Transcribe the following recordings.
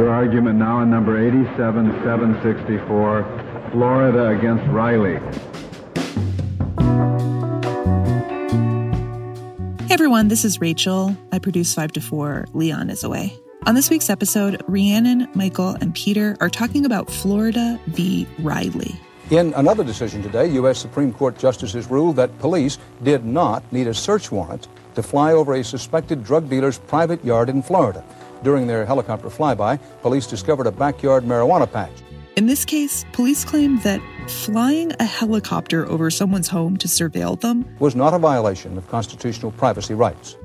Your argument now in number 87-764, Florida against Riley. Hey everyone, this is Rachel. I produce 5 to 4. Leon is away. On this week's episode, Rhiannon, Michael, and Peter are talking about Florida v. Riley. In another decision today, U.S. Supreme Court justices ruled that police did not need a search warrant to fly over a suspected drug dealer's private yard in Florida. During their helicopter flyby, police discovered a backyard marijuana patch. In this case, police claim that flying a helicopter over someone's home to surveil them was not a violation of constitutional privacy rights.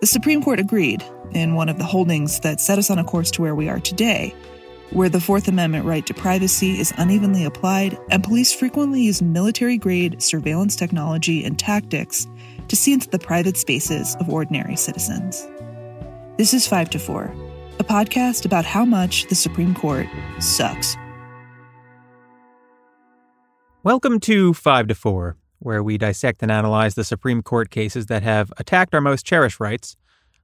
The Supreme Court agreed in one of the holdings that set us on a course to where we are today, where the Fourth Amendment right to privacy is unevenly applied and police frequently use military grade surveillance technology and tactics to see into the private spaces of ordinary citizens. This is 5 to 4, a podcast about how much the Supreme Court sucks. Welcome to 5 to 4 where we dissect and analyze the Supreme Court cases that have attacked our most cherished rights,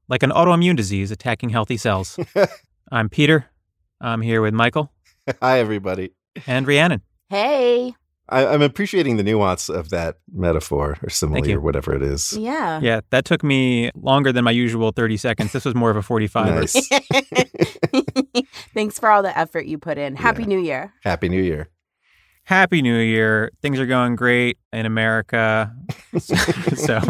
like an autoimmune disease attacking healthy cells. I'm Peter. I'm here with Michael. Hi, everybody. And Rhiannon. Hey. I, am appreciating the nuance of that metaphor or simile or whatever it is. Yeah. Yeah, that took me longer than my usual 30 seconds. This was more of a 45. Nice. Thanks for all the effort you put in. Happy Yeah. New Year. Happy New Year. Happy New Year. Things are going great in America. so,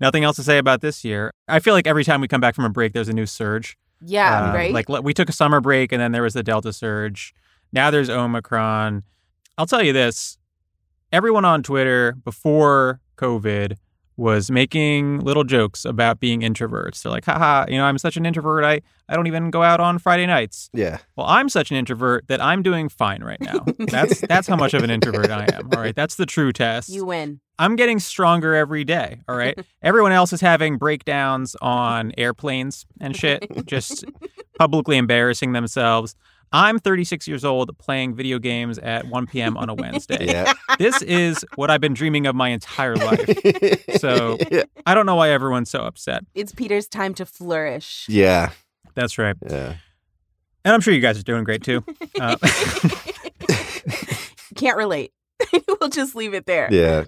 nothing else to say about this year. I feel like every time we come back from a break, there's a new surge. Yeah, Uh, right? Like we took a summer break and then there was the Delta surge. Now there's Omicron. I'll tell you this everyone on Twitter before COVID was making little jokes about being introverts. They're like, haha, you know, I'm such an introvert. I, I don't even go out on Friday nights. Yeah. Well, I'm such an introvert that I'm doing fine right now. That's that's how much of an introvert I am. All right. That's the true test. you win. I'm getting stronger every day. All right. Everyone else is having breakdowns on airplanes and shit, just publicly embarrassing themselves. I'm 36 years old playing video games at 1 p.m. on a Wednesday. Yeah. This is what I've been dreaming of my entire life. So I don't know why everyone's so upset. It's Peter's time to flourish. yeah. That's right. Yeah. And I'm sure you guys are doing great too. Uh, Can't relate. we'll just leave it there. Yeah.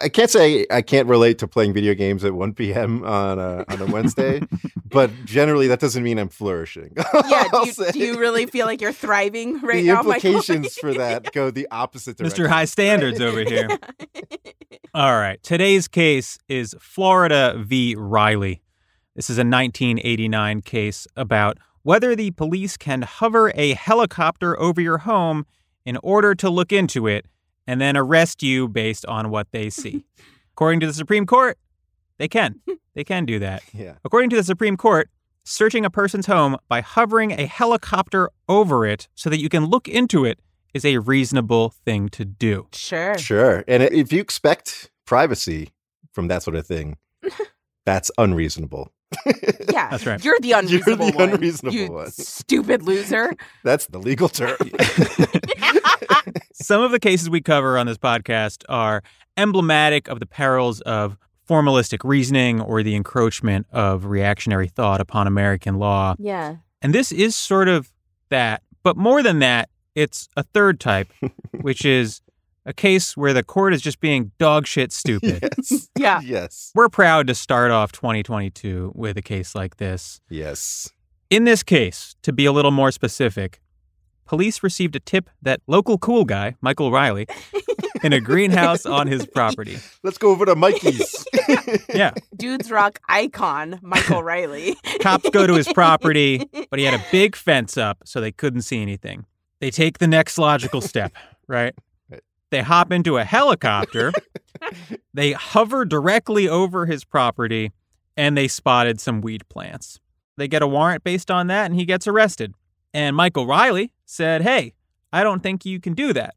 I can't say I can't relate to playing video games at 1 p.m. on a on a Wednesday, but generally that doesn't mean I'm flourishing. Yeah, do you, do you really feel like you're thriving right the now, Michael? implications for that go the opposite direction. Mr. High Standards over here. All right. Today's case is Florida v. Riley. This is a 1989 case about whether the police can hover a helicopter over your home in order to look into it and then arrest you based on what they see. According to the Supreme Court, they can. They can do that. Yeah. According to the Supreme Court, searching a person's home by hovering a helicopter over it so that you can look into it is a reasonable thing to do. Sure. Sure. And if you expect privacy from that sort of thing, that's unreasonable. Yeah. That's right. You're the You're unreasonable the one. unreasonable you one. Stupid loser. That's the legal term. Some of the cases we cover on this podcast are emblematic of the perils of formalistic reasoning or the encroachment of reactionary thought upon American law. Yeah. And this is sort of that. But more than that, it's a third type, which is a case where the court is just being dog shit stupid. yes. Yeah. Yes. We're proud to start off 2022 with a case like this. Yes. In this case, to be a little more specific, police received a tip that local cool guy, Michael Riley, in a greenhouse on his property. Let's go over to Mikey's. Yeah. Dudes rock icon, Michael Riley. Cops go to his property, but he had a big fence up so they couldn't see anything. They take the next logical step, right? Right. They hop into a helicopter, they hover directly over his property, and they spotted some weed plants. They get a warrant based on that, and he gets arrested. And Michael Riley said, Hey, I don't think you can do that.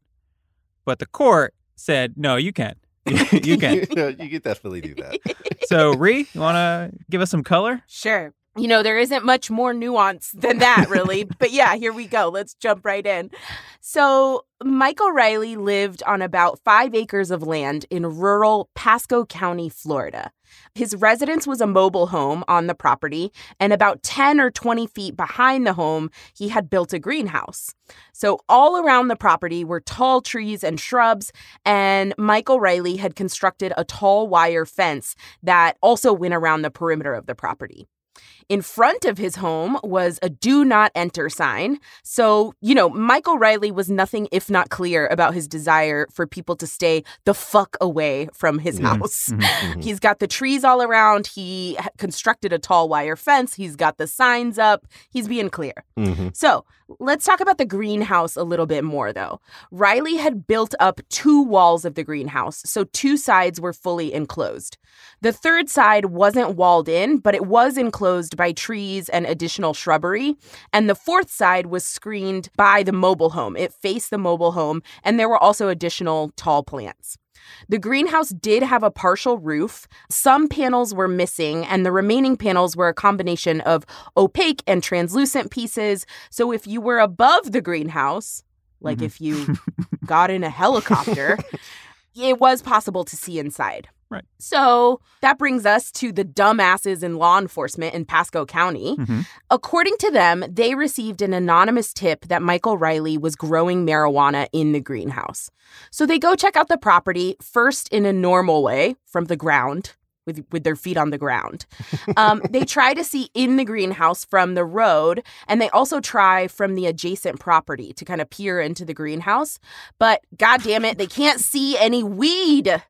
But the court said, No, you can. you can. No, you can definitely do that. So, Ree, you want to give us some color? Sure. You know, there isn't much more nuance than that, really. but yeah, here we go. Let's jump right in. So, Michael Riley lived on about five acres of land in rural Pasco County, Florida. His residence was a mobile home on the property, and about 10 or 20 feet behind the home, he had built a greenhouse. So, all around the property were tall trees and shrubs, and Michael Riley had constructed a tall wire fence that also went around the perimeter of the property. In front of his home was a do not enter sign. So, you know, Michael Riley was nothing if not clear about his desire for people to stay the fuck away from his Mhm, house. mhm. Mhm. He's got the trees all around. He constructed a tall wire fence. He's got the signs up. He's being clear. Mhm. So let's talk about the greenhouse a little bit more, though. Riley had built up two walls of the greenhouse, so two sides were fully enclosed. The third side wasn't walled in, but it was enclosed by trees and additional shrubbery. And the fourth side was screened by the mobile home. It faced the mobile home, and there were also additional tall plants. The greenhouse did have a partial roof. Some panels were missing, and the remaining panels were a combination of opaque and translucent pieces. So if you were above the greenhouse, like Mhm. if you got in a helicopter, it was possible to see inside. Right. So that brings us to the dumbasses in law enforcement in Pasco County. Mhm. According to them, they received an anonymous tip that Michael Riley was growing marijuana in the greenhouse. So they go check out the property first in a normal way from the ground. With, with their feet on the ground. Um, they try to see in the greenhouse from the road, and they also try from the adjacent property to kind of peer into the greenhouse. But god damn it, they can't see any weed.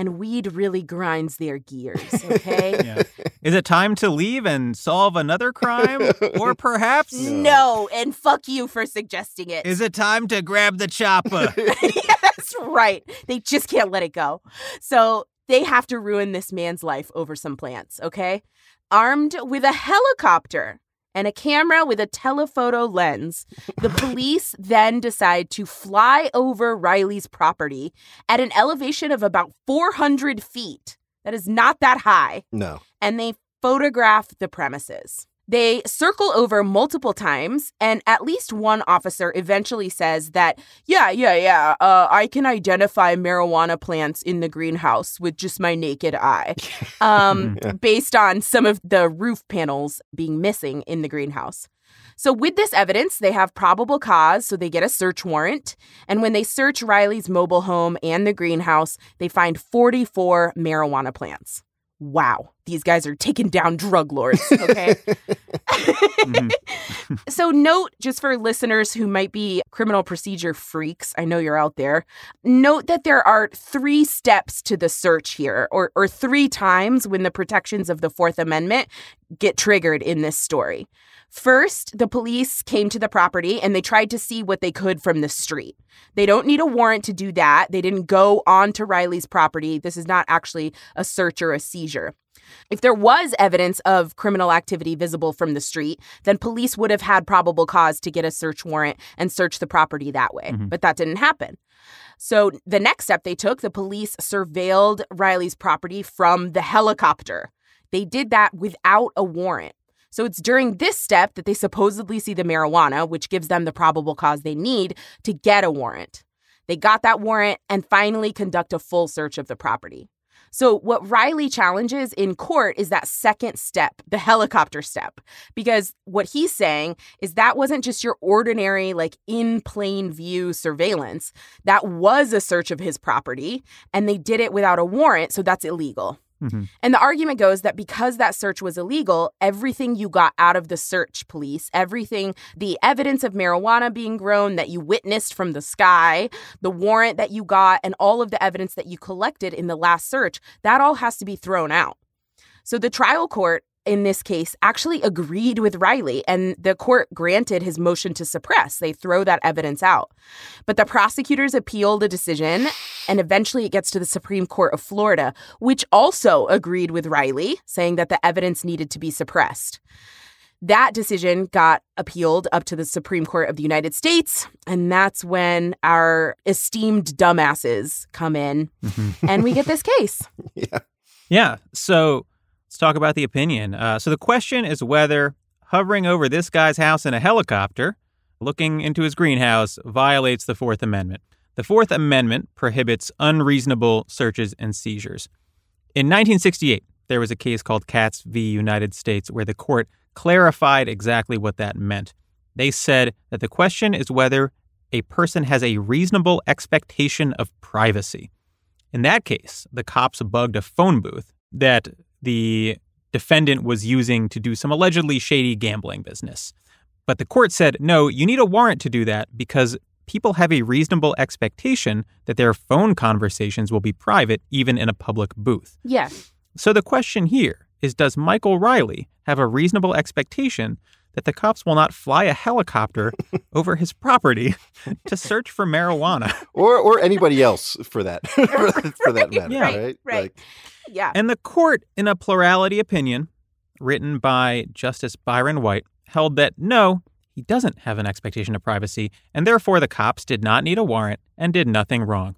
And weed really grinds their gears, okay? Yeah. Is it time to leave and solve another crime? or perhaps No, and fuck you for suggesting it. is it time to grab the chopper? yeah, that's right. They just can't let it go. So they have to ruin this man's life over some plants, okay? Armed with a helicopter and a camera with a telephoto lens, the police then decide to fly over Riley's property at an elevation of about 400 feet. That is not that high No. and they photograph the premises. They circle over multiple times, and at least one officer eventually says that, yeah, yeah, yeah, uh, I can identify marijuana plants in the greenhouse with just my naked eye, um, Yeah. based on some of the roof panels being missing in the greenhouse. So, with this evidence, they have probable cause, so they get a search warrant. And when they search Riley's mobile home and the greenhouse, they find 44 marijuana plants. Wow, these guys are taking down drug lords, okay? Mhm. so, note just for listeners who might be criminal procedure freaks, I know you're out there, note that there are three steps to the search here, or, or three times when the protections of the Fourth Amendment get triggered in this story. First, the police came to the property and they tried to see what they could from the street. They don't need a warrant to do that. They didn't go onto Riley's property. This is not actually a search or a seizure. If there was evidence of criminal activity visible from the street, then police would have had probable cause to get a search warrant and search the property that way. Mhm. But that didn't happen. So the next step they took, the police surveilled Riley's property from the helicopter. They did that without a warrant. So it's during this step that they supposedly see the marijuana, which gives them the probable cause they need to get a warrant. They got that warrant and finally conduct a full search of the property. So, what Riley challenges in court is that second step, the helicopter step, because what he's saying is that wasn't just your ordinary, like in plain view surveillance. That was a search of his property, and they did it without a warrant, so that's illegal. Mhm. And the argument goes that because that search was illegal, everything you got out of the search, police, everything, the evidence of marijuana being grown that you witnessed from the sky, the warrant that you got, and all of the evidence that you collected in the last search, that all has to be thrown out. So the trial court in this case actually agreed with Riley and the court granted his motion to suppress. They throw that evidence out. But the prosecutors appeal the decision and eventually it gets to the Supreme Court of Florida, which also agreed with Riley, saying that the evidence needed to be suppressed. That decision got appealed up to the Supreme Court of the United States, and that's when our esteemed dumbasses come in Mhm. and we get this case. Yeah. Yeah. So Let's talk about the opinion. Uh, so the question is whether hovering over this guy's house in a helicopter, looking into his greenhouse, violates the Fourth Amendment. The Fourth Amendment prohibits unreasonable searches and seizures. In 1968, there was a case called Katz v. United States where the court clarified exactly what that meant. They said that the question is whether a person has a reasonable expectation of privacy. In that case, the cops bugged a phone booth that the defendant was using to do some allegedly shady gambling business. But the court said, no, you need a warrant to do that because people have a reasonable expectation that their phone conversations will be private, even in a public booth. Yes. So the question here is Does Michael Riley have a reasonable expectation that the cops will not fly a helicopter over his property to search for marijuana? or or anybody else for that for, for that matter, Yeah. right? Right. Like, Yeah. And the court, in a plurality opinion written by Justice Byron White, held that no, he doesn't have an expectation of privacy, and therefore the cops did not need a warrant and did nothing wrong.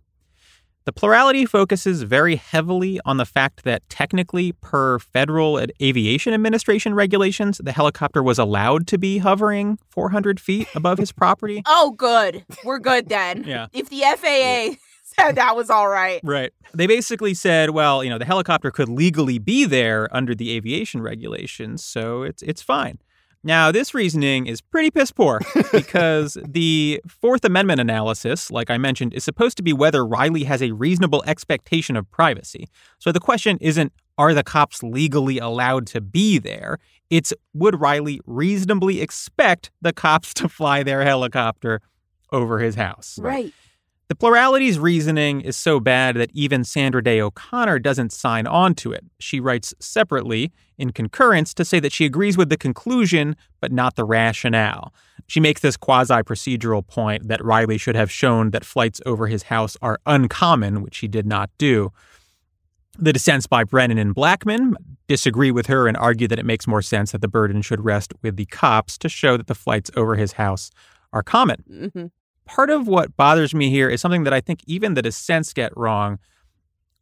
The plurality focuses very heavily on the fact that technically, per Federal Aviation Administration regulations, the helicopter was allowed to be hovering 400 feet above his property. oh, good. We're good then. Yeah. If the FAA said that was all right. Right. They basically said, well, you know, the helicopter could legally be there under the aviation regulations, so it's it's fine. Now, this reasoning is pretty piss poor because the Fourth Amendment analysis, like I mentioned, is supposed to be whether Riley has a reasonable expectation of privacy. So the question isn't, are the cops legally allowed to be there? It's, would Riley reasonably expect the cops to fly their helicopter over his house? Right. The plurality's reasoning is so bad that even Sandra Day O'Connor doesn't sign on to it. She writes separately in concurrence to say that she agrees with the conclusion, but not the rationale. She makes this quasi procedural point that Riley should have shown that flights over his house are uncommon, which he did not do. The dissents by Brennan and Blackmun disagree with her and argue that it makes more sense that the burden should rest with the cops to show that the flights over his house are common hmm part of what bothers me here is something that I think even the dissents get wrong.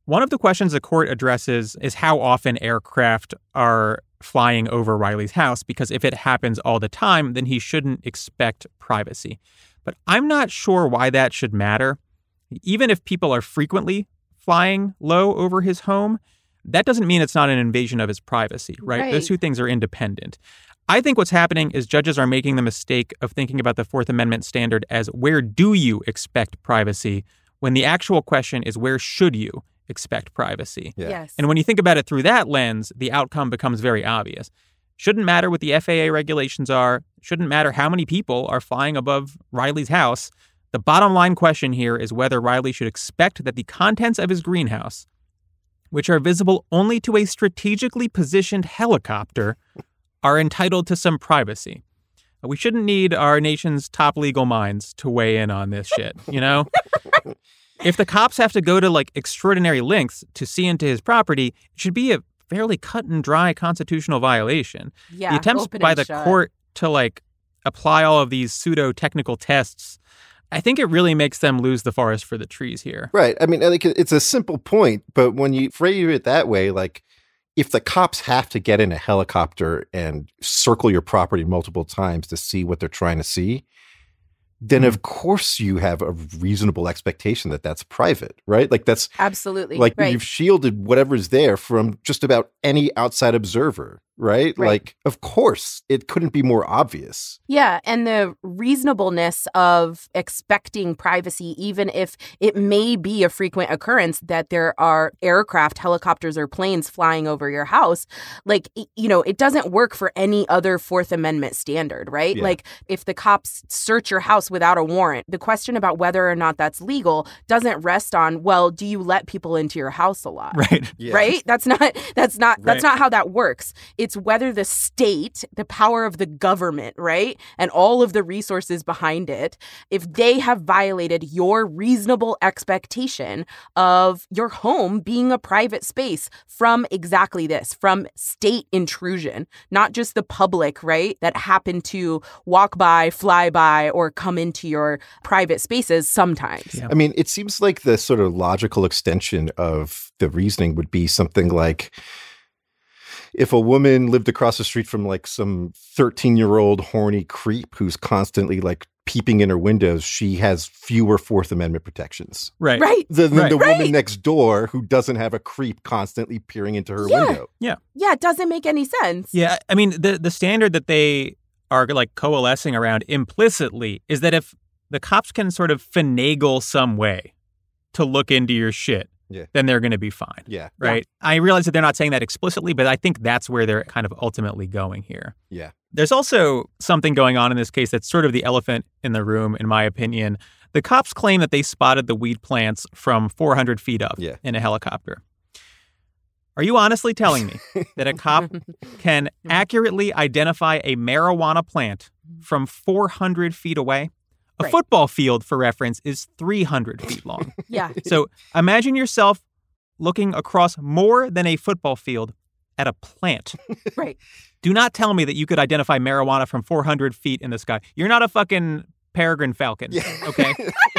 One of the questions the court addresses is how often aircraft are flying over Riley's house, because if it happens all the time, then he shouldn't expect privacy. But I'm not sure why that should matter. Even if people are frequently flying low over his home, that doesn't mean it's not an invasion of his privacy, right? Right. Those two things are independent. I think what's happening is judges are making the mistake of thinking about the Fourth Amendment standard as where do you expect privacy when the actual question is where should you expect privacy? Yeah. Yes. And when you think about it through that lens, the outcome becomes very obvious. Shouldn't matter what the FAA regulations are, shouldn't matter how many people are flying above Riley's house. The bottom line question here is whether Riley should expect that the contents of his greenhouse, which are visible only to a strategically positioned helicopter, are entitled to some privacy. We shouldn't need our nation's top legal minds to weigh in on this shit, you know? if the cops have to go to like extraordinary lengths to see into his property, it should be a fairly cut and dry constitutional violation. yeah. the attempts by the shut. court to like apply all of these pseudo technical tests, I think it really makes them lose the forest for the trees here. Right. I mean, like it's a simple point, but when you frame it that way, like if the cops have to get in a helicopter and circle your property multiple times to see what they're trying to see, then mm-hmm. of course you have a reasonable expectation that that's private, right? Like that's Absolutely. like right. you've shielded whatever's there from just about any outside observer, right? Right. Like, of course, it couldn't be more obvious. Yeah, and the reasonableness of expecting privacy, even if it may be a frequent occurrence that there are aircraft, helicopters, or planes flying over your house, like, you know, it doesn't work for any other Fourth Amendment standard, right? Yeah. Like, if the cops search your house without a warrant, the question about whether or not that's legal doesn't rest on, well, do you let people into your house a lot? Right. Yeah. right that's not that's not Right. that's not how that works it's whether the state the power of the government right and all of the resources behind it if they have violated your reasonable expectation of your home being a private space from exactly this from state intrusion not just the public right that happen to walk by fly by or come into your private spaces sometimes Yeah. I mean, it seems like the sort of logical extension of the reasoning would be something like if a woman lived across the street from like some 13 year old horny creep who's constantly like peeping in her windows, she has fewer Fourth Amendment protections Right. Right. than, than Right. the Right. woman next door who doesn't have a creep constantly peering into her Yeah. window. Yeah. Yeah, it doesn't make any sense. Yeah, I mean the the standard that they are like coalescing around implicitly is that if the cops can sort of finagle some way to look into your shit, Yeah. then they're going to be fine. Yeah. Right? I realize that they're not saying that explicitly, but I think that's where they're kind of ultimately going here. Yeah. There's also something going on in this case that's sort of the elephant in the room, in my opinion. The cops claim that they spotted the weed plants from 400 feet up Yeah. in a helicopter. Are you honestly telling me that a cop can accurately identify a marijuana plant from 400 feet away? A Right. football field, for reference, is 300 feet long. Yeah. So imagine yourself looking across more than a football field at a plant. Right. Do not tell me that you could identify marijuana from 400 feet in the sky. You're not a fucking peregrine falcon. Yeah. Okay.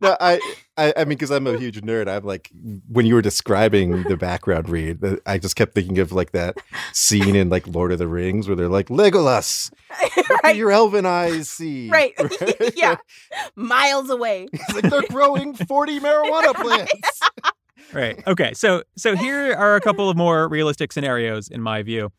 No, I, I, I mean, because I'm a huge nerd. I'm like, when you were describing the background read, I just kept thinking of like that scene in like Lord of the Rings where they're like, Legolas, right. your elven eyes see? Right. yeah. Miles away. It's like they're growing 40 marijuana plants. right. Okay. So so here are a couple of more realistic scenarios in my view.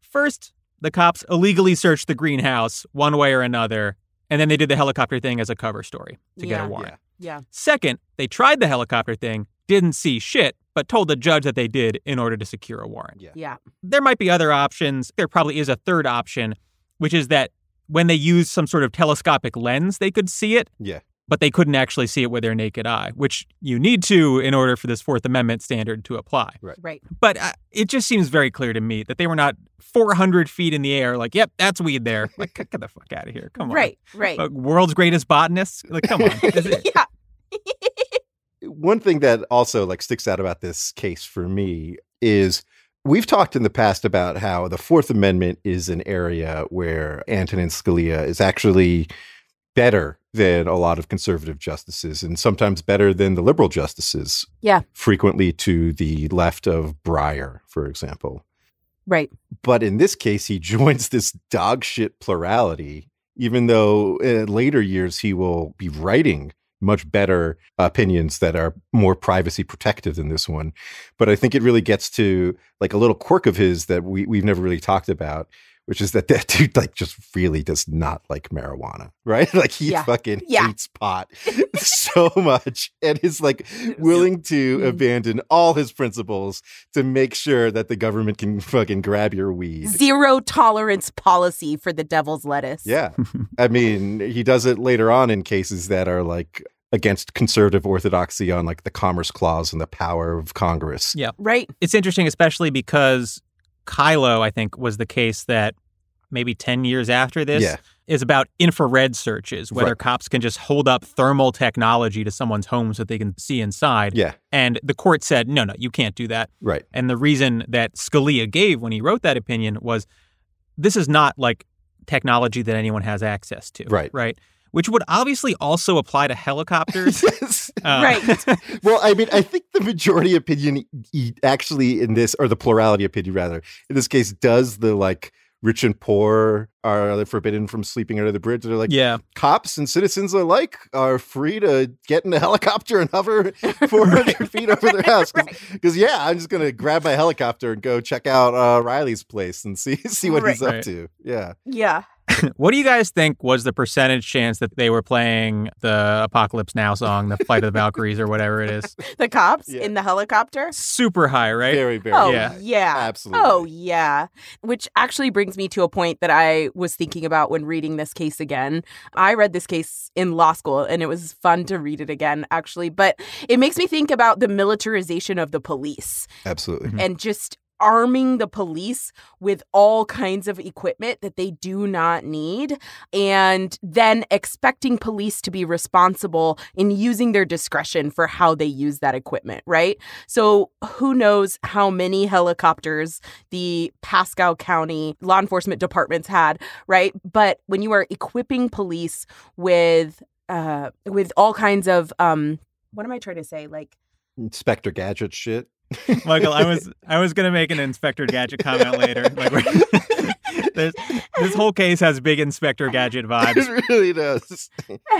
First, the cops illegally search the greenhouse one way or another, and then they did the helicopter thing as a cover story to get a warrant. Yeah. Second, they tried the helicopter thing, didn't see shit, but told the judge that they did in order to secure a warrant. Yeah. Yeah. There might be other options. There probably is a third option, which is that when they used some sort of telescopic lens, they could see it, Yeah. But they couldn't actually see it with their naked eye, which you need to in order for this Fourth Amendment standard to apply. Right. Right. But uh, it just seems very clear to me that they were not 400 feet in the air, like, yep, that's weed there. Like, get the fuck out of here. Come on. Right. Right. Uh, world's greatest botanists? Like, come on. Is it- yeah. One thing that also like sticks out about this case for me is we've talked in the past about how the Fourth Amendment is an area where Antonin Scalia is actually better than a lot of conservative justices and sometimes better than the liberal justices. Yeah. Frequently to the left of Breyer, for example. Right. But in this case, he joins this dog shit plurality, even though in later years he will be writing much better opinions that are more privacy protective than this one. But I think it really gets to like a little quirk of his that we, we've never really talked about, which is that that dude like just really does not like marijuana, right? Like he Yeah. fucking Yeah. hates pot so much and is like willing to Mm. abandon all his principles to make sure that the government can fucking grab your weed. Zero tolerance policy for the devil's lettuce. Yeah. I mean, he does it later on in cases that are like against conservative orthodoxy on like the Commerce Clause and the power of Congress. Yeah. Right. it's interesting, especially because Kyllo, I think, was the case that maybe 10 years after this Yeah. is about infrared searches, whether Right. cops can just hold up thermal technology to someone's home so they can see inside. Yeah. And the court said, no, no, you can't do that. Right. And the reason that Scalia gave when he wrote that opinion was this is not like technology that anyone has access to. Right. Right. Which would obviously also apply to helicopters. Yes. Uh, Right. well, I mean, I think the majority opinion e- actually in this, or the plurality opinion rather, in this case, does the like rich and poor are forbidden from sleeping under the bridge. They're like, yeah. cops and citizens alike are free to get in a helicopter and hover 400 feet over their house. Because, yeah, I'm just going to grab my helicopter and go check out uh, Riley's place and see see what he's up Right. to. Yeah. Yeah. What do you guys think was the percentage chance that they were playing the Apocalypse Now song, the Flight of the Valkyries, or whatever it is? The cops Yeah. in the helicopter. Super high, right? Very, very. Oh Yeah. yeah. Absolutely. Oh yeah. Which actually brings me to a point that I was thinking about when reading this case again. I read this case in law school and it was fun to read it again actually, but it makes me think about the militarization of the police Absolutely. Mhm. and just arming the police with all kinds of equipment that they do not need and then expecting police to be responsible in using their discretion for how they use that equipment, right? So who knows how many helicopters the Pasco County law enforcement departments had, right? But when you are equipping police with uh with all kinds of um what am I trying to say? Like Inspector Gadget shit. Michael, I was I was gonna make an Inspector Gadget comment later. Like, this, this whole case has big Inspector Gadget vibes. It really does.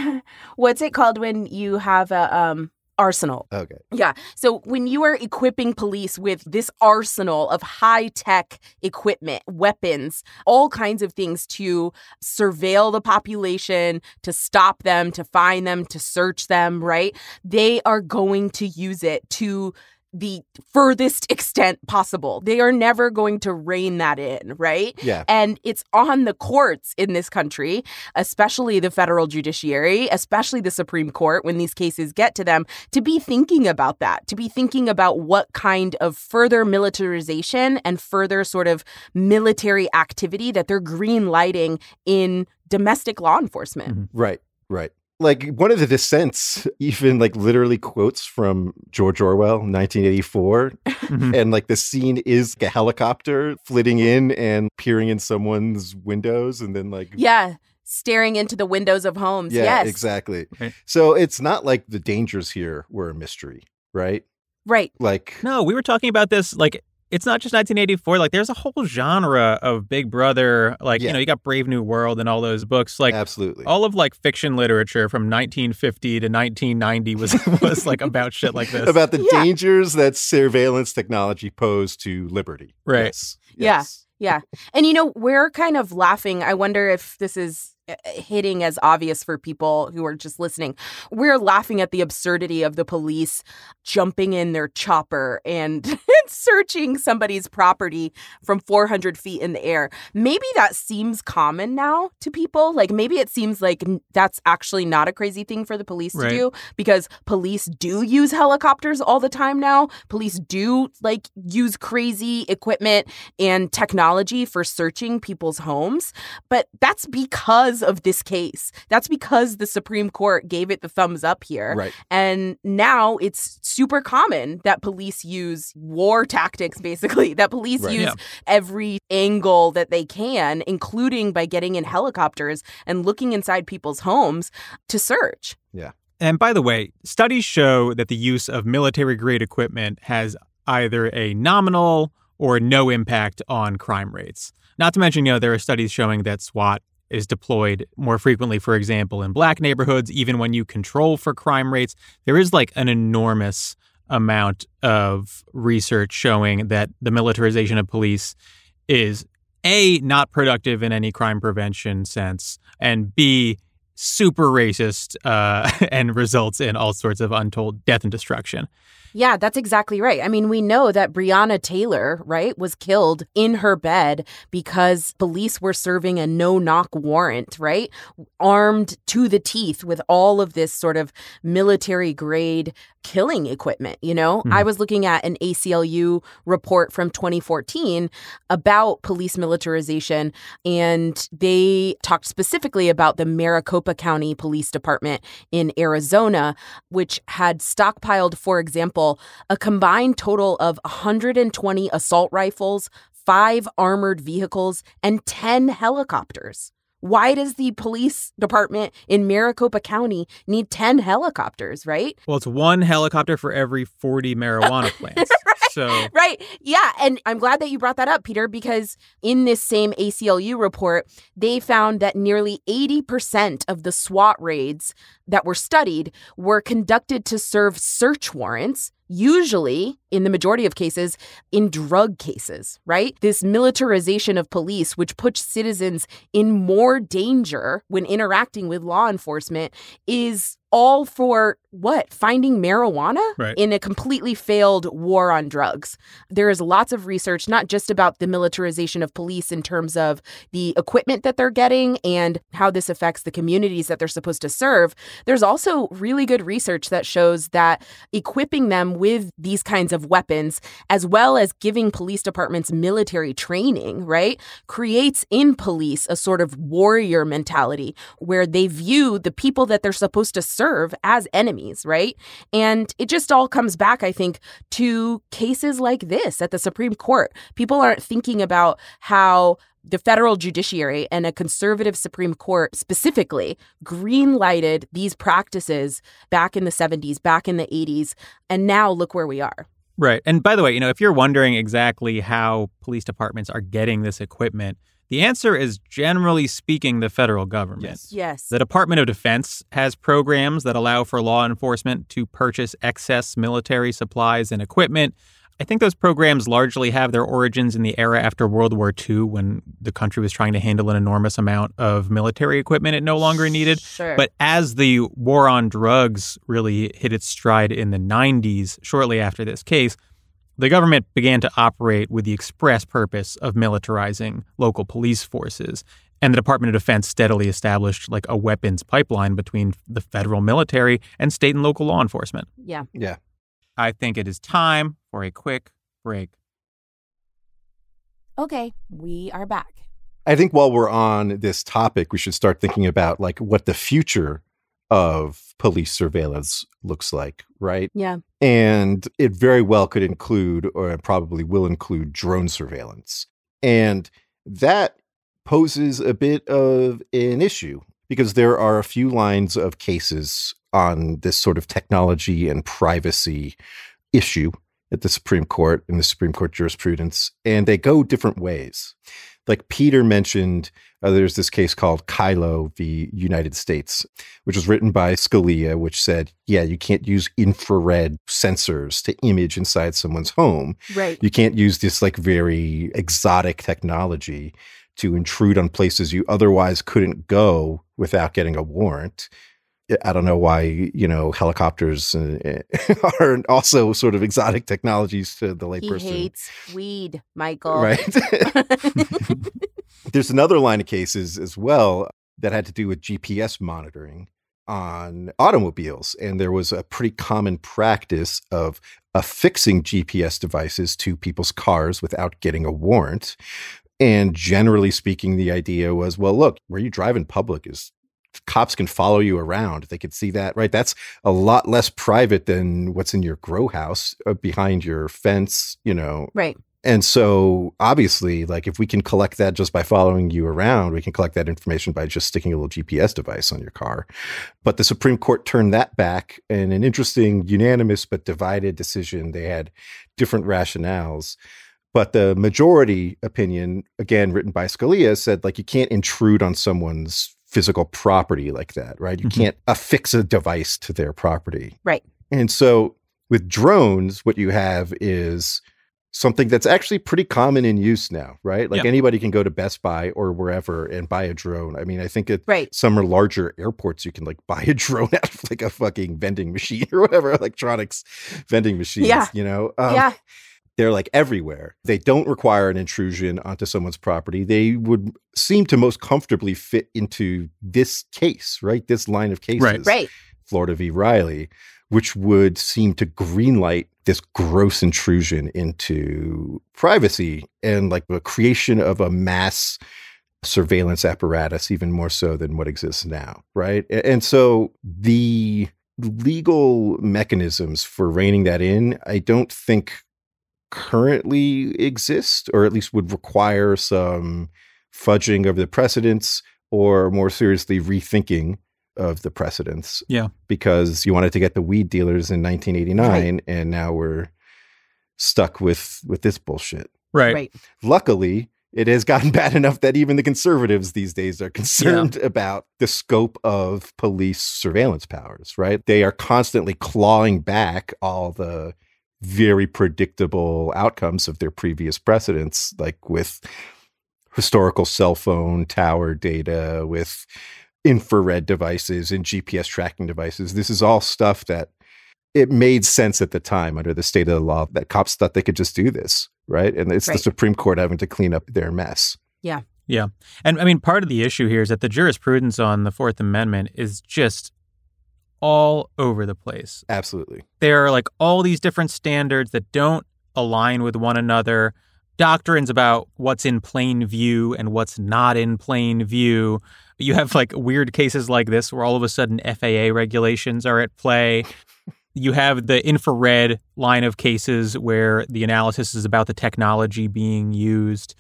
What's it called when you have a um arsenal? Okay. Yeah. So when you are equipping police with this arsenal of high tech equipment, weapons, all kinds of things to surveil the population, to stop them, to find them, to search them, right? They are going to use it to the furthest extent possible. They are never going to rein that in, right? Yeah. And it's on the courts in this country, especially the federal judiciary, especially the Supreme Court, when these cases get to them, to be thinking about that, to be thinking about what kind of further militarization and further sort of military activity that they're green lighting in domestic law enforcement. Mm-hmm. Right. Right. Like one of the dissents even like literally quotes from George Orwell, 1984. Mhm. and like the scene is like a helicopter flitting in and peering in someone's windows and then like Yeah. Staring into the windows of homes. Yeah, yes. exactly. Right. So it's not like the dangers here were a mystery, right? Right. Like No, we were talking about this like it's not just 1984. Like there's a whole genre of Big Brother. Like Yeah. you know, you got Brave New World and all those books. Like absolutely. all of like fiction literature from 1950 to 1990 was was like about shit like this. About the Yeah. dangers that surveillance technology posed to liberty. Right. Yes. Yeah. Yes. Yeah. And you know, we're kind of laughing. I wonder if this is Uh, hitting as obvious for people who are just listening. We're laughing at the absurdity of the police jumping in their chopper and searching somebody's property from 400 feet in the air. Maybe that seems common now to people. Like maybe it seems like that's actually not a crazy thing for the police Right. to do because police do use helicopters all the time now. Police do like use crazy equipment and technology for searching people's homes. But that's because of this case. That's because the Supreme Court gave it the thumbs up here. Right. And now it's super common that police use war tactics, basically, that police Right. use Yeah. every angle that they can, including by getting in helicopters and looking inside people's homes to search. Yeah. And by the way, studies show that the use of military grade equipment has either a nominal or no impact on crime rates. Not to mention, you know, there are studies showing that SWAT is deployed more frequently, for example, in black neighborhoods, even when you control for crime rates. There is like an enormous amount of research showing that the militarization of police is A, not productive in any crime prevention sense, and B, super racist uh, and results in all sorts of untold death and destruction. Yeah, that's exactly right. I mean, we know that Breonna Taylor, right, was killed in her bed because police were serving a no knock warrant, right? Armed to the teeth with all of this sort of military grade killing equipment, you know? Mhm. I was looking at an ACLU report from 2014 about police militarization, and they talked specifically about the Maricopa County Police Department in Arizona, which had stockpiled, for example, a combined total of 120 assault rifles, five armored vehicles, and 10 helicopters. Why does the police department in Maricopa County need 10 helicopters, right? Well, it's one helicopter for every 40 marijuana plants. So, Right. Yeah. And I'm glad that you brought that up, Peter, because in this same ACLU report, they found that nearly 80% of the SWAT raids that were studied were conducted to serve search warrants, usually, in the majority of cases, in drug cases, right? This militarization of police, which puts citizens in more danger when interacting with law enforcement, is all for what? Finding marijuana Right. in a completely failed war on drugs. There is lots of research, not just about the militarization of police in terms of the equipment that they're getting and how this affects the communities that they're supposed to serve. There's also really good research that shows that equipping them with these kinds of weapons, as well as giving police departments military training, right, creates in police a sort of warrior mentality where they view the people that they're supposed to serve as enemies, right? And it just all comes back, I think, to cases like this at the Supreme Court. People aren't thinking about how the federal judiciary and a conservative Supreme Court specifically green lighted these practices back in the 70s, back in the 80s, and now look where we are. Right. And by the way, you know, if you're wondering exactly how police departments are getting this equipment, the answer is generally speaking the federal government. Yes. Yes. The Department of Defense has programs that allow for law enforcement to purchase excess military supplies and equipment. I think those programs largely have their origins in the era after World War II when the country was trying to handle an enormous amount of military equipment it no longer needed. Sure. But as the war on drugs really hit its stride in the 90s, shortly after this case, the government began to operate with the express purpose of militarizing local police forces. And the Department of Defense steadily established like a weapons pipeline between the federal military and state and local law enforcement. yeah. Yeah. I think it is time for a quick break. Okay, we are back. I think while we're on this topic, we should start thinking about like what the future of police surveillance looks like, right? Yeah. And it very well could include, or probably will include, drone surveillance. And that poses a bit of an issue because there are a few lines of cases on this sort of technology and privacy issue at the Supreme Court in the Supreme Court jurisprudence, and they go different ways. Like Peter mentioned, uh, there's this case called Kyllo v. United States, which was written by Scalia, which said, yeah, you can't use infrared sensors to image inside someone's home. Right. You can't use this like very exotic technology to intrude on places you otherwise couldn't go without getting a warrant. I don't know why, you know, helicopters uh, are also sort of exotic technologies to the He layperson. hates weed, Michael. Right. There's another line of cases as well that had to do with GPS monitoring on automobiles. And there was a pretty common practice of affixing GPS devices to people's cars without getting a warrant. And generally speaking, the idea was well, look, where you drive in public is cops can follow you around. They could see that, right? That's a lot less private than what's in your grow house uh, behind your fence, you know, right. and so obviously, like if we can collect that just by following you around, we can collect that information by just sticking a little GPS device on your car. But the Supreme Court turned that back in an interesting, unanimous but divided decision. They had different rationales. But the majority opinion, again written by Scalia, said like you can't intrude on someone's physical property like that, right? You Mhm. can't affix a device to their property. Right. And so with drones, what you have is something that's actually pretty common in use now, right? Like Yeah. anybody can go to Best Buy or wherever and buy a drone. I mean, I think at Right. some are larger airports, you can like buy a drone out of like a fucking vending machine or whatever, electronics vending machines, Yeah. you know? Um, yeah. They're like everywhere. They don't require an intrusion onto someone's property. They would seem to most comfortably fit into this case, right? This line of cases. Right. right. Florida v. Riley, which would seem to greenlight this gross intrusion into privacy and like the creation of a mass surveillance apparatus, even more so than what exists now, right? And so the legal mechanisms for reining that in, I don't think currently exist, or at least would require some fudging of the precedents or more seriously rethinking of the precedents. Yeah. Because you wanted to get the weed dealers in 1989 and now we're stuck with with this bullshit. Right. Right. Luckily, it has gotten bad enough that even the conservatives these days are concerned about the scope of police surveillance powers, right? They are constantly clawing back all the very predictable outcomes of their previous precedents, like with historical cell phone tower data, with infrared devices and GPS tracking devices. This is all stuff that it made sense at the time under the state of the law that cops thought they could just do this, right? And it's the Supreme Court having to clean up their mess. Yeah. Yeah. And I mean, part of the issue here is that the jurisprudence on the Fourth Amendment is just all over the place. Absolutely. There are like all these different standards that don't align with one another, doctrines about what's in plain view and what's not in plain view. You have like weird cases like this where all of a sudden FAA regulations are at play. You have the infrared line of cases where the analysis is about the technology being used.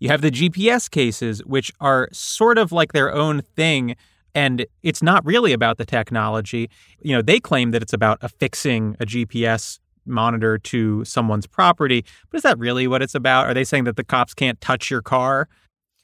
You have the GPS cases, which are sort of like their own thing, and it's not really about the technology. You know, they claim that it's about affixing a GPS monitor to someone's property. But is that really what it's about? Are they saying that the cops can't touch your car?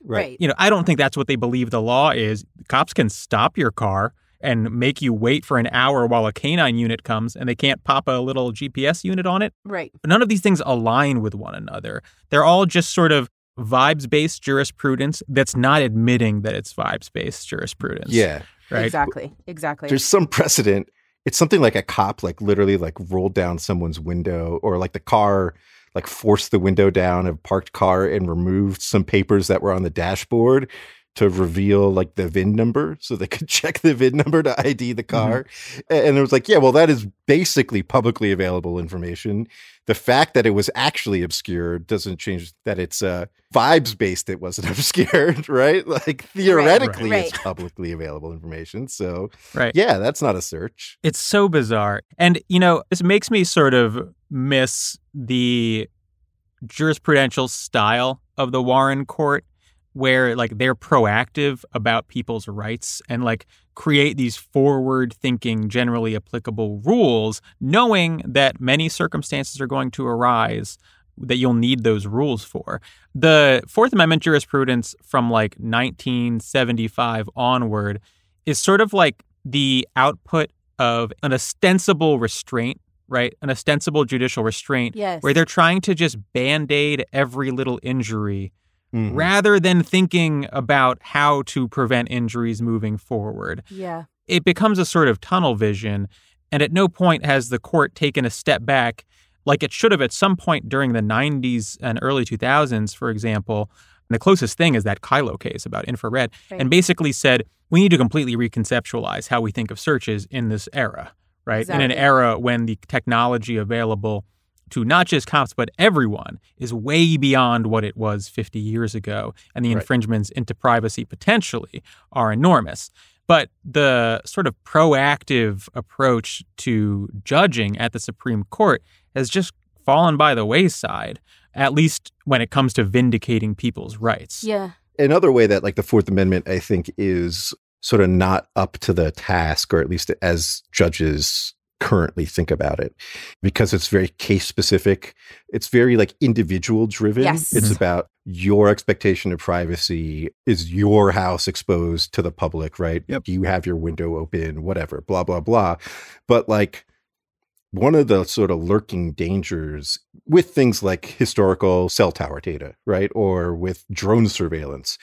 Right. You know, I don't think that's what they believe the law is. Cops can stop your car and make you wait for an hour while a canine unit comes and they can't pop a little GPS unit on it. Right. None of these things align with one another. They're all just sort of vibes based jurisprudence that's not admitting that it's vibes based jurisprudence. Yeah. Right. Exactly. Exactly. There's some precedent. It's something like a cop like literally like rolled down someone's window or like the car like forced the window down of parked car and removed some papers that were on the dashboard to reveal like the VIN number so they could check the VIN number to ID the car. Mm-hmm. And it was like, yeah, well, that is basically publicly available information. The fact that it was actually obscure doesn't change that it's uh, vibes based, it wasn't obscured, right? Like theoretically, right, right. it's publicly available information. So, right. yeah, that's not a search. It's so bizarre. And, you know, this makes me sort of miss the jurisprudential style of the Warren court where like they're proactive about people's rights and like create these forward thinking generally applicable rules knowing that many circumstances are going to arise that you'll need those rules for. The 4th amendment jurisprudence from like 1975 onward is sort of like the output of an ostensible restraint right? An ostensible judicial restraint yes. where they're trying to just band aid every little injury mm-hmm. rather than thinking about how to prevent injuries moving forward. Yeah. It becomes a sort of tunnel vision. And at no point has the court taken a step back like it should have at some point during the 90s and early 2000s, for example. And the closest thing is that Kyllo case about infrared, right. and basically said, we need to completely reconceptualize how we think of searches in this era right? Exactly. In an era when the technology available to not just cops but everyone is way beyond what it was 50 years ago and the Right. infringements into privacy potentially are enormous but the sort of proactive approach to judging at the supreme court has just fallen by the wayside at least when it comes to vindicating people's rights Yeah. Another way that like the Fourth Amendment, I think, is sort of not up to the task, or at least as judges currently think about it, because it's very case specific. It's very like individual driven. Yes. It's about your expectation of privacy. Is your house exposed to the public, right? Yep. Do you have your window open? Whatever, blah, blah, blah. But like, one of the sort of lurking dangers with things like historical cell tower data, right? Or with drone surveillance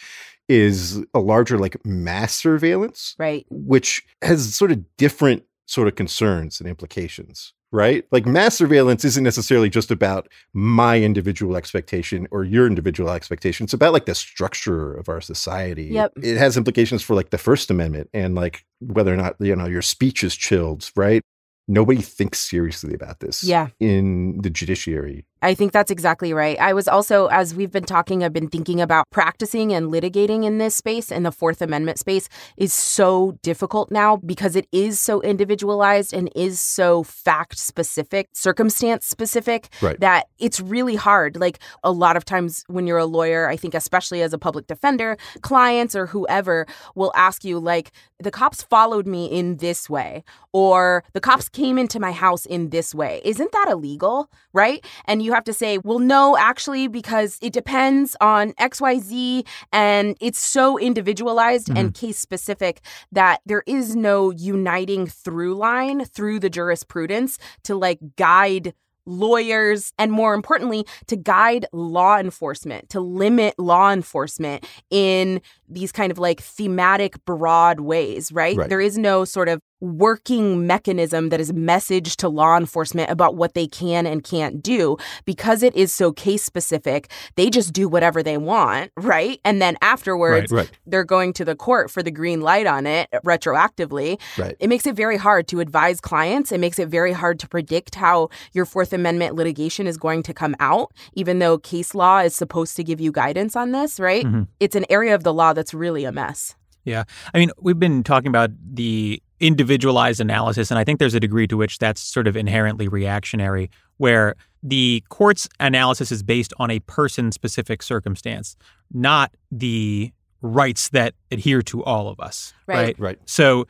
is a larger like mass surveillance, Right. which has sort of different sort of concerns and implications, right? Like mass surveillance isn't necessarily just about my individual expectation or your individual expectation. It's about like the structure of our society. Yep. It has implications for like the First Amendment and like whether or not, you know, your speech is chilled, right? Nobody thinks seriously about this Yeah. in the judiciary. I think that's exactly right. I was also, as we've been talking, I've been thinking about practicing and litigating in this space, and the Fourth Amendment space is so difficult now because it is so individualized and is so fact specific, circumstance specific, Right. that it's really hard. Like a lot of times when you're a lawyer, I think, especially as a public defender, clients or whoever will ask you, like, the cops followed me in this way, or the cops came into my house in this way. Isn't that illegal? Right. And you have to say, well, no, actually, because it depends on XYZ and it's so individualized and mm-hmm. case specific that there is no uniting through line through the jurisprudence to like guide lawyers and more importantly to guide law enforcement to limit law enforcement in these kind of like thematic broad ways right, Right. there is no sort of working mechanism that is messaged to law enforcement about what they can and can't do because it is so case specific they just do whatever they want right and then afterwards Right. they're going to the court for the green light on it retroactively Right. it makes it very hard to advise clients. It makes it very hard to predict how your Fourth Amendment litigation is going to come out, even though case law is supposed to give you guidance on this, right? Mhm. It's an area of the law that's really a mess. Yeah. I mean, we've been talking about the individualized analysis, and I think there's a degree to which that's sort of inherently reactionary, where the court's analysis is based on a person specific circumstance, not the rights that adhere to all of us. Right. Right. Right. So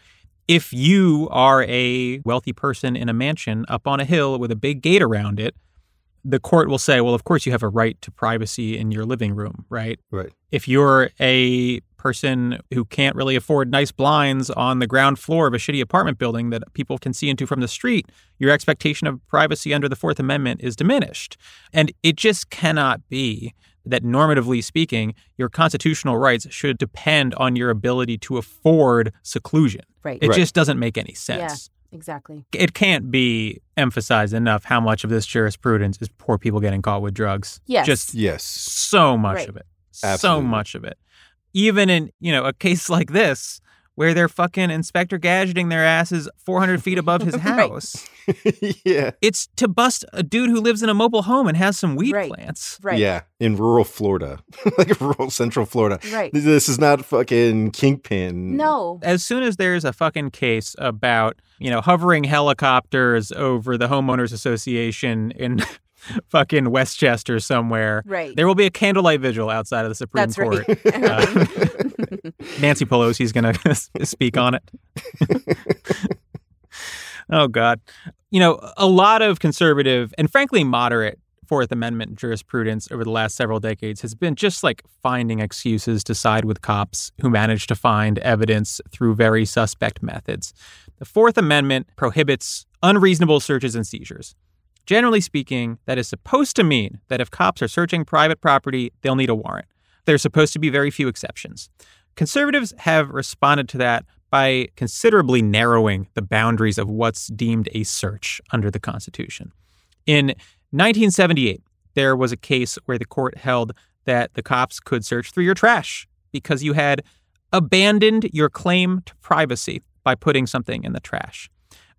If you are a wealthy person in a mansion up on a hill with a big gate around it, the court will say, well, of course you have a right to privacy in your living room, right? Right. If you're a person who can't really afford nice blinds on the ground floor of a shitty apartment building that people can see into from the street, your expectation of privacy under the Fourth Amendment is diminished. And it just cannot be that normatively speaking, your constitutional rights should depend on your ability to afford seclusion. Right. It Right. just doesn't make any sense. Yeah. Exactly. It can't be emphasized enough how much of this jurisprudence is poor people getting caught with drugs. Yes. Just Yes. so much Right. of it. Absolutely. So much of it. Even in, you know, a case like this where they're fucking Inspector Gadgeting their asses 400 feet above his house. yeah. It's to bust a dude who lives in a mobile home and has some weed Right. plants. Right. Yeah. In rural Florida, like rural central Florida. Right. This is not fucking kingpin. No. As soon as there's a fucking case about, you know, hovering helicopters over the homeowners association in fucking Westchester somewhere, Right. there will be a candlelight vigil outside of the Supreme That's Court. right. Uh, Nancy Pelosi's going to speak on it. oh, God. You know, a lot of conservative and frankly moderate Fourth Amendment jurisprudence over the last several decades has been just like finding excuses to side with cops who manage to find evidence through very suspect methods. The Fourth Amendment prohibits unreasonable searches and seizures. Generally speaking, that is supposed to mean that if cops are searching private property, they'll need a warrant. There's supposed to be very few exceptions. Conservatives have responded to that by considerably narrowing the boundaries of what's deemed a search under the Constitution. In 1978, there was a case where the court held that the cops could search through your trash because you had abandoned your claim to privacy by putting something in the trash.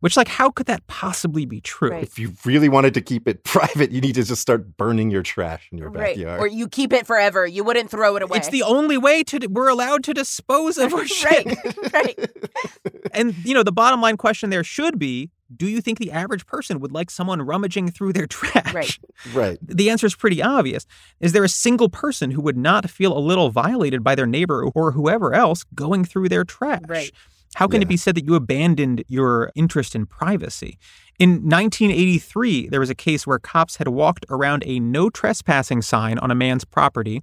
Which, like, how could that possibly be true? Right. If you really wanted to keep it private, you need to just start burning your trash in your Right. backyard. Or you keep it forever. You wouldn't throw it away. It's the only way to we're allowed to dispose of our shit. right. right. And you know, the bottom line question there should be: Do you think the average person would like someone rummaging through their trash? Right. right. The answer is pretty obvious. Is there a single person who would not feel a little violated by their neighbor or whoever else going through their trash? Right. How can it be said that you abandoned your interest in privacy? In 1983, there was a case where cops had walked around a no trespassing sign on a man's property,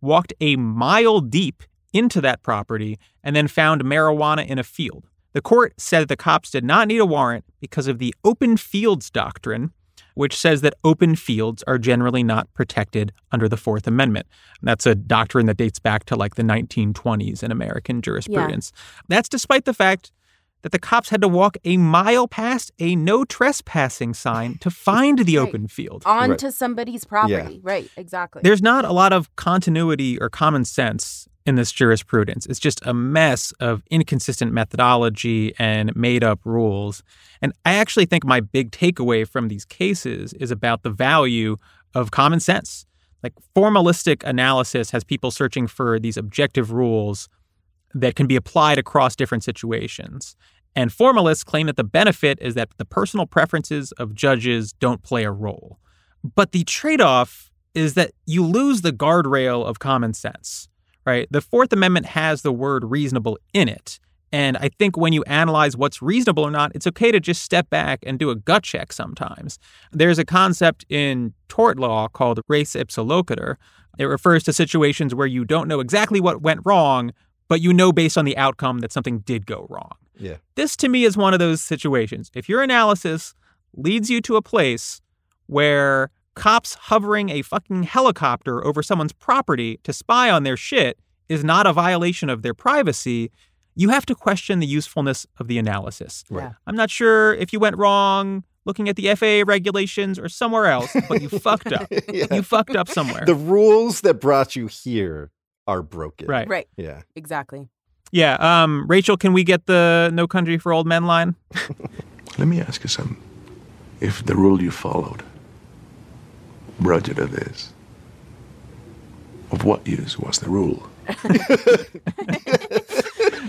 walked a mile deep into that property, and then found marijuana in a field. The court said the cops did not need a warrant because of the open fields doctrine, which says that open fields are generally not protected under the Fourth Amendment. And That's a doctrine that dates back to like the 1920s in American jurisprudence. That's despite the fact that the cops had to walk a mile past a no trespassing sign to find the Right. open field. Onto somebody's property. Right. Exactly. There's not a lot of continuity or common sense in this jurisprudence. It's just a mess of inconsistent methodology and made up rules. And I actually think my big takeaway from these cases is about the value of common sense. Like formalistic analysis has people searching for these objective rules that can be applied across different situations. And formalists claim that the benefit is that the personal preferences of judges don't play a role. But the trade off is that you lose the guardrail of common sense, right? The Fourth Amendment has the word reasonable in it. And I think when you analyze what's reasonable or not, it's okay to just step back and do a gut check sometimes. There's a concept in tort law called res ipsa loquitur. It refers to situations where you don't know exactly what went wrong, but you know based on the outcome that something did go wrong. Yeah. This to me is one of those situations. If your analysis leads you to a place where cops hovering a fucking helicopter over someone's property to spy on their shit is not a violation of their privacy, you have to question the usefulness of the analysis. Yeah. I'm not sure if you went wrong looking at the FAA regulations or somewhere else, but you fucked up. Yeah. You fucked up somewhere. The rules that brought you here are broken. right. Right. Yeah. Exactly. Yeah. Um, Rachel, can we get the No Country for Old Men line? Let me ask you something. If the rule you followed brought you to this, of what use was the rule?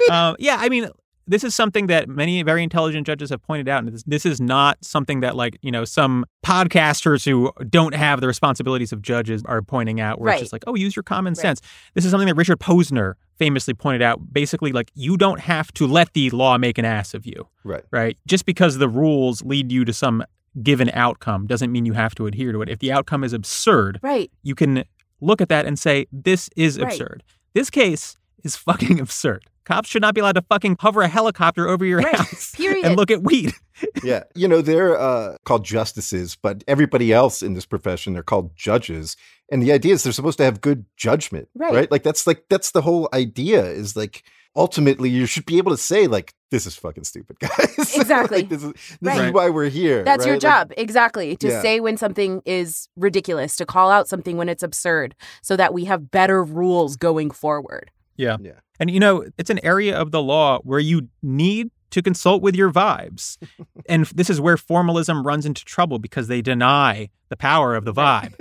um, yeah, I mean, this is something that many very intelligent judges have pointed out. And this, this is not something that, like, you know, some podcasters who don't have the responsibilities of judges are pointing out, where Right. it's just like, oh, use your common Right. sense. This is something that Richard Posner famously pointed out basically like you don't have to let the law make an ass of you, Right. right? Just because the rules lead you to some given outcome doesn't mean you have to adhere to it. If the outcome is absurd, Right. you can look at that and say, this is Right. absurd. This case is fucking absurd. Cops should not be allowed to fucking hover a helicopter over your Right. house Period. and look at weed. yeah. You know, they're uh, called justices, but everybody else in this profession, they're called judges. And the idea is they're supposed to have good judgment, Right. right? Like that's like that's the whole idea is like ultimately you should be able to say like this is fucking stupid, guys. Exactly. like, this is this Right. is why we're here. That's your right? Like, job. exactly. To Yeah. say when something is ridiculous, to call out something when it's absurd, so that we have better rules going forward. Yeah. Yeah. And you know, it's an area of the law where you need to consult with your vibes. and this is where formalism runs into trouble because they deny the power of the vibe.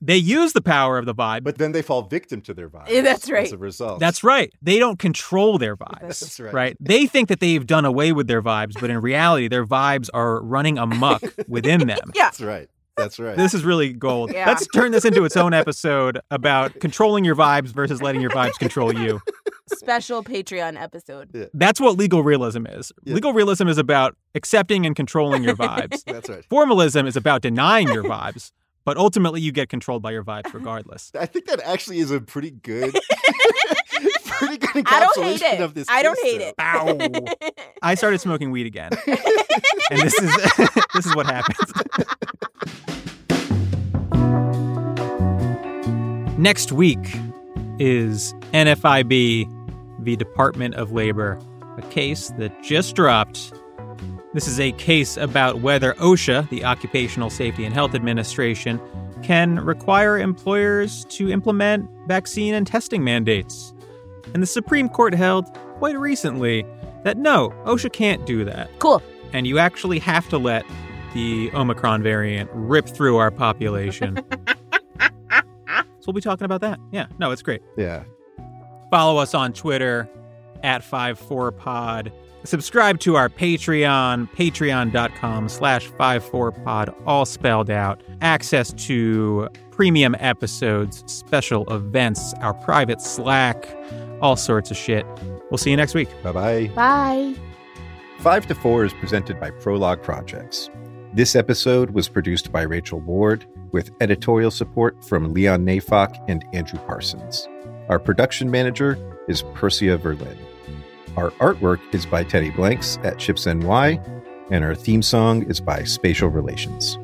they use the power of the vibe, but But then they fall victim to their vibes. Yeah, that's As right. a result. that's right. They don't control their vibes. That's right. right? They think that they've done away with their vibes, but in reality, their vibes are running amok within them. Yeah. That's right. That's right. This is really gold. Yeah. Let's turn this into its own episode about controlling your vibes versus letting your vibes control you. Special Patreon episode. That's what legal realism is. Yeah. Legal realism is about accepting and controlling your vibes. That's right. Formalism is about denying your vibes, but ultimately you get controlled by your vibes regardless. I think that actually is a pretty good, pretty good encapsulation I don't hate it. of this. I don't hate though. it. Ow. I started smoking weed again. and this is this is what happens. Next week is NFIB, the Department of Labor, a case that just dropped. This is a case about whether OSHA, the Occupational Safety and Health Administration, can require employers to implement vaccine and testing mandates. And the Supreme Court held quite recently that no, OSHA can't do that. Cool. And you actually have to let the Omicron variant rip through our population. so we'll be talking about that. Yeah, no, it's great. Yeah. Follow us on Twitter at 54pod. Subscribe to our Patreon, patreon.com slash 54pod, all spelled out. Access to premium episodes, special events, our private Slack, all sorts of shit. We'll see you next week. Bye bye. Bye. 5 to 4 is presented by Prologue Projects. This episode was produced by Rachel Ward with editorial support from Leon Neyfakh and Andrew Parsons. Our production manager is Persia Verlin. Our artwork is by Teddy Blanks at Chips NY, and our theme song is by Spatial Relations.